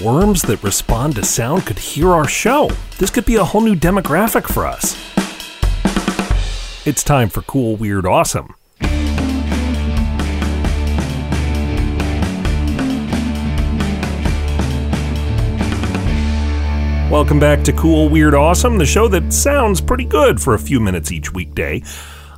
worms that respond to sound could hear our show. This could be a whole new demographic for us. It's time for Cool, Weird, Awesome. Welcome back to Cool, Weird, Awesome, the show that sounds pretty good for a few minutes each weekday.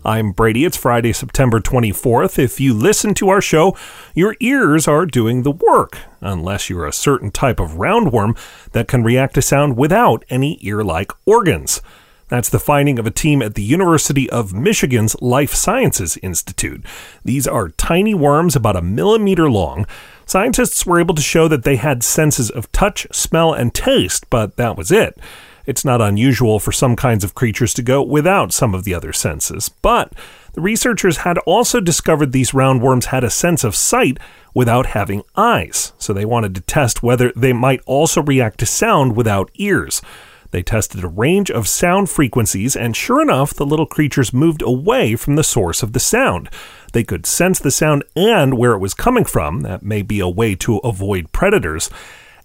I'm Brady. It's Friday, September 24th. If you listen to our show, your ears are doing the work, unless you're a certain type of roundworm that can react to sound without any ear like organs. That's the finding of a team at the University of Michigan's Life Sciences Institute. These are tiny worms about a millimeter long. Scientists were able to show that they had senses of touch, smell, and taste, but that was it. It's not unusual for some kinds of creatures to go without some of the other senses, but the researchers had also discovered these roundworms had a sense of sight without having eyes, so they wanted to test whether they might also react to sound without ears. They tested a range of sound frequencies, and sure enough, the little creatures moved away from the source of the sound. They could sense the sound and where it was coming from. That may be a way to avoid predators.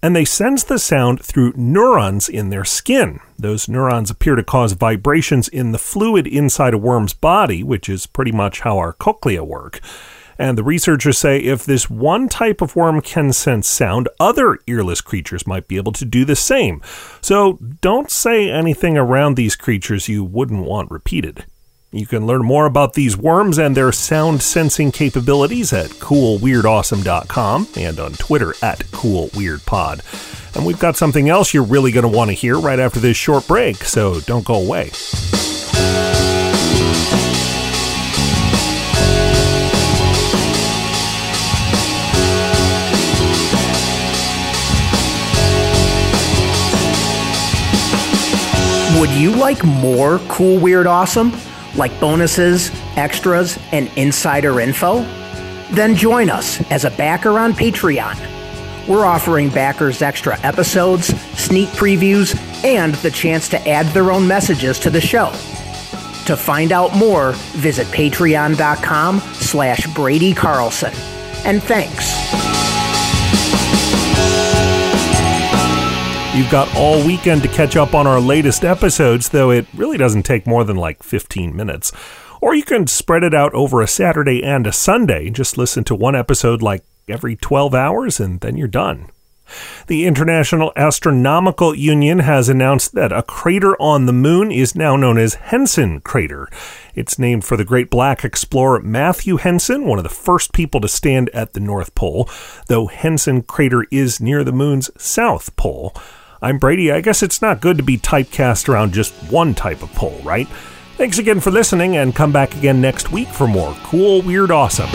And they sense the sound through neurons in their skin. Those neurons appear to cause vibrations in the fluid inside a worm's body, which is pretty much how our cochlea work. And the researchers say if this one type of worm can sense sound, other earless creatures might be able to do the same. So don't say anything around these creatures you wouldn't want repeated. You can learn more about these worms and their sound sensing capabilities at coolweirdawesome.com and on Twitter at coolweirdpod. And we've got something else you're really going to want to hear right after this short break, so don't go away. Would you like more cool, weird, awesome? Like bonuses, extras, and insider info? Then join us as a backer on Patreon. We're offering backers extra episodes, sneak previews, and the chance to add their own messages to the show. To find out more, visit patreon.com slash Brady Carlson. And thanks. You've got all weekend to catch up on our latest episodes, though it really doesn't take more than like 15 minutes. Or you can spread it out over a Saturday and a Sunday. Just listen to one episode like every 12 hours and then you're done. The International Astronomical Union has announced that a crater on the moon is now known as Henson Crater. It's named for the great black explorer Matthew Henson, one of the first people to stand at the North Pole, though Henson Crater is near the moon's south pole. I'm Brady. I guess it's not good to be typecast around just one type of pole, right? Thanks again for listening, and come back again next week for more cool, weird, awesome.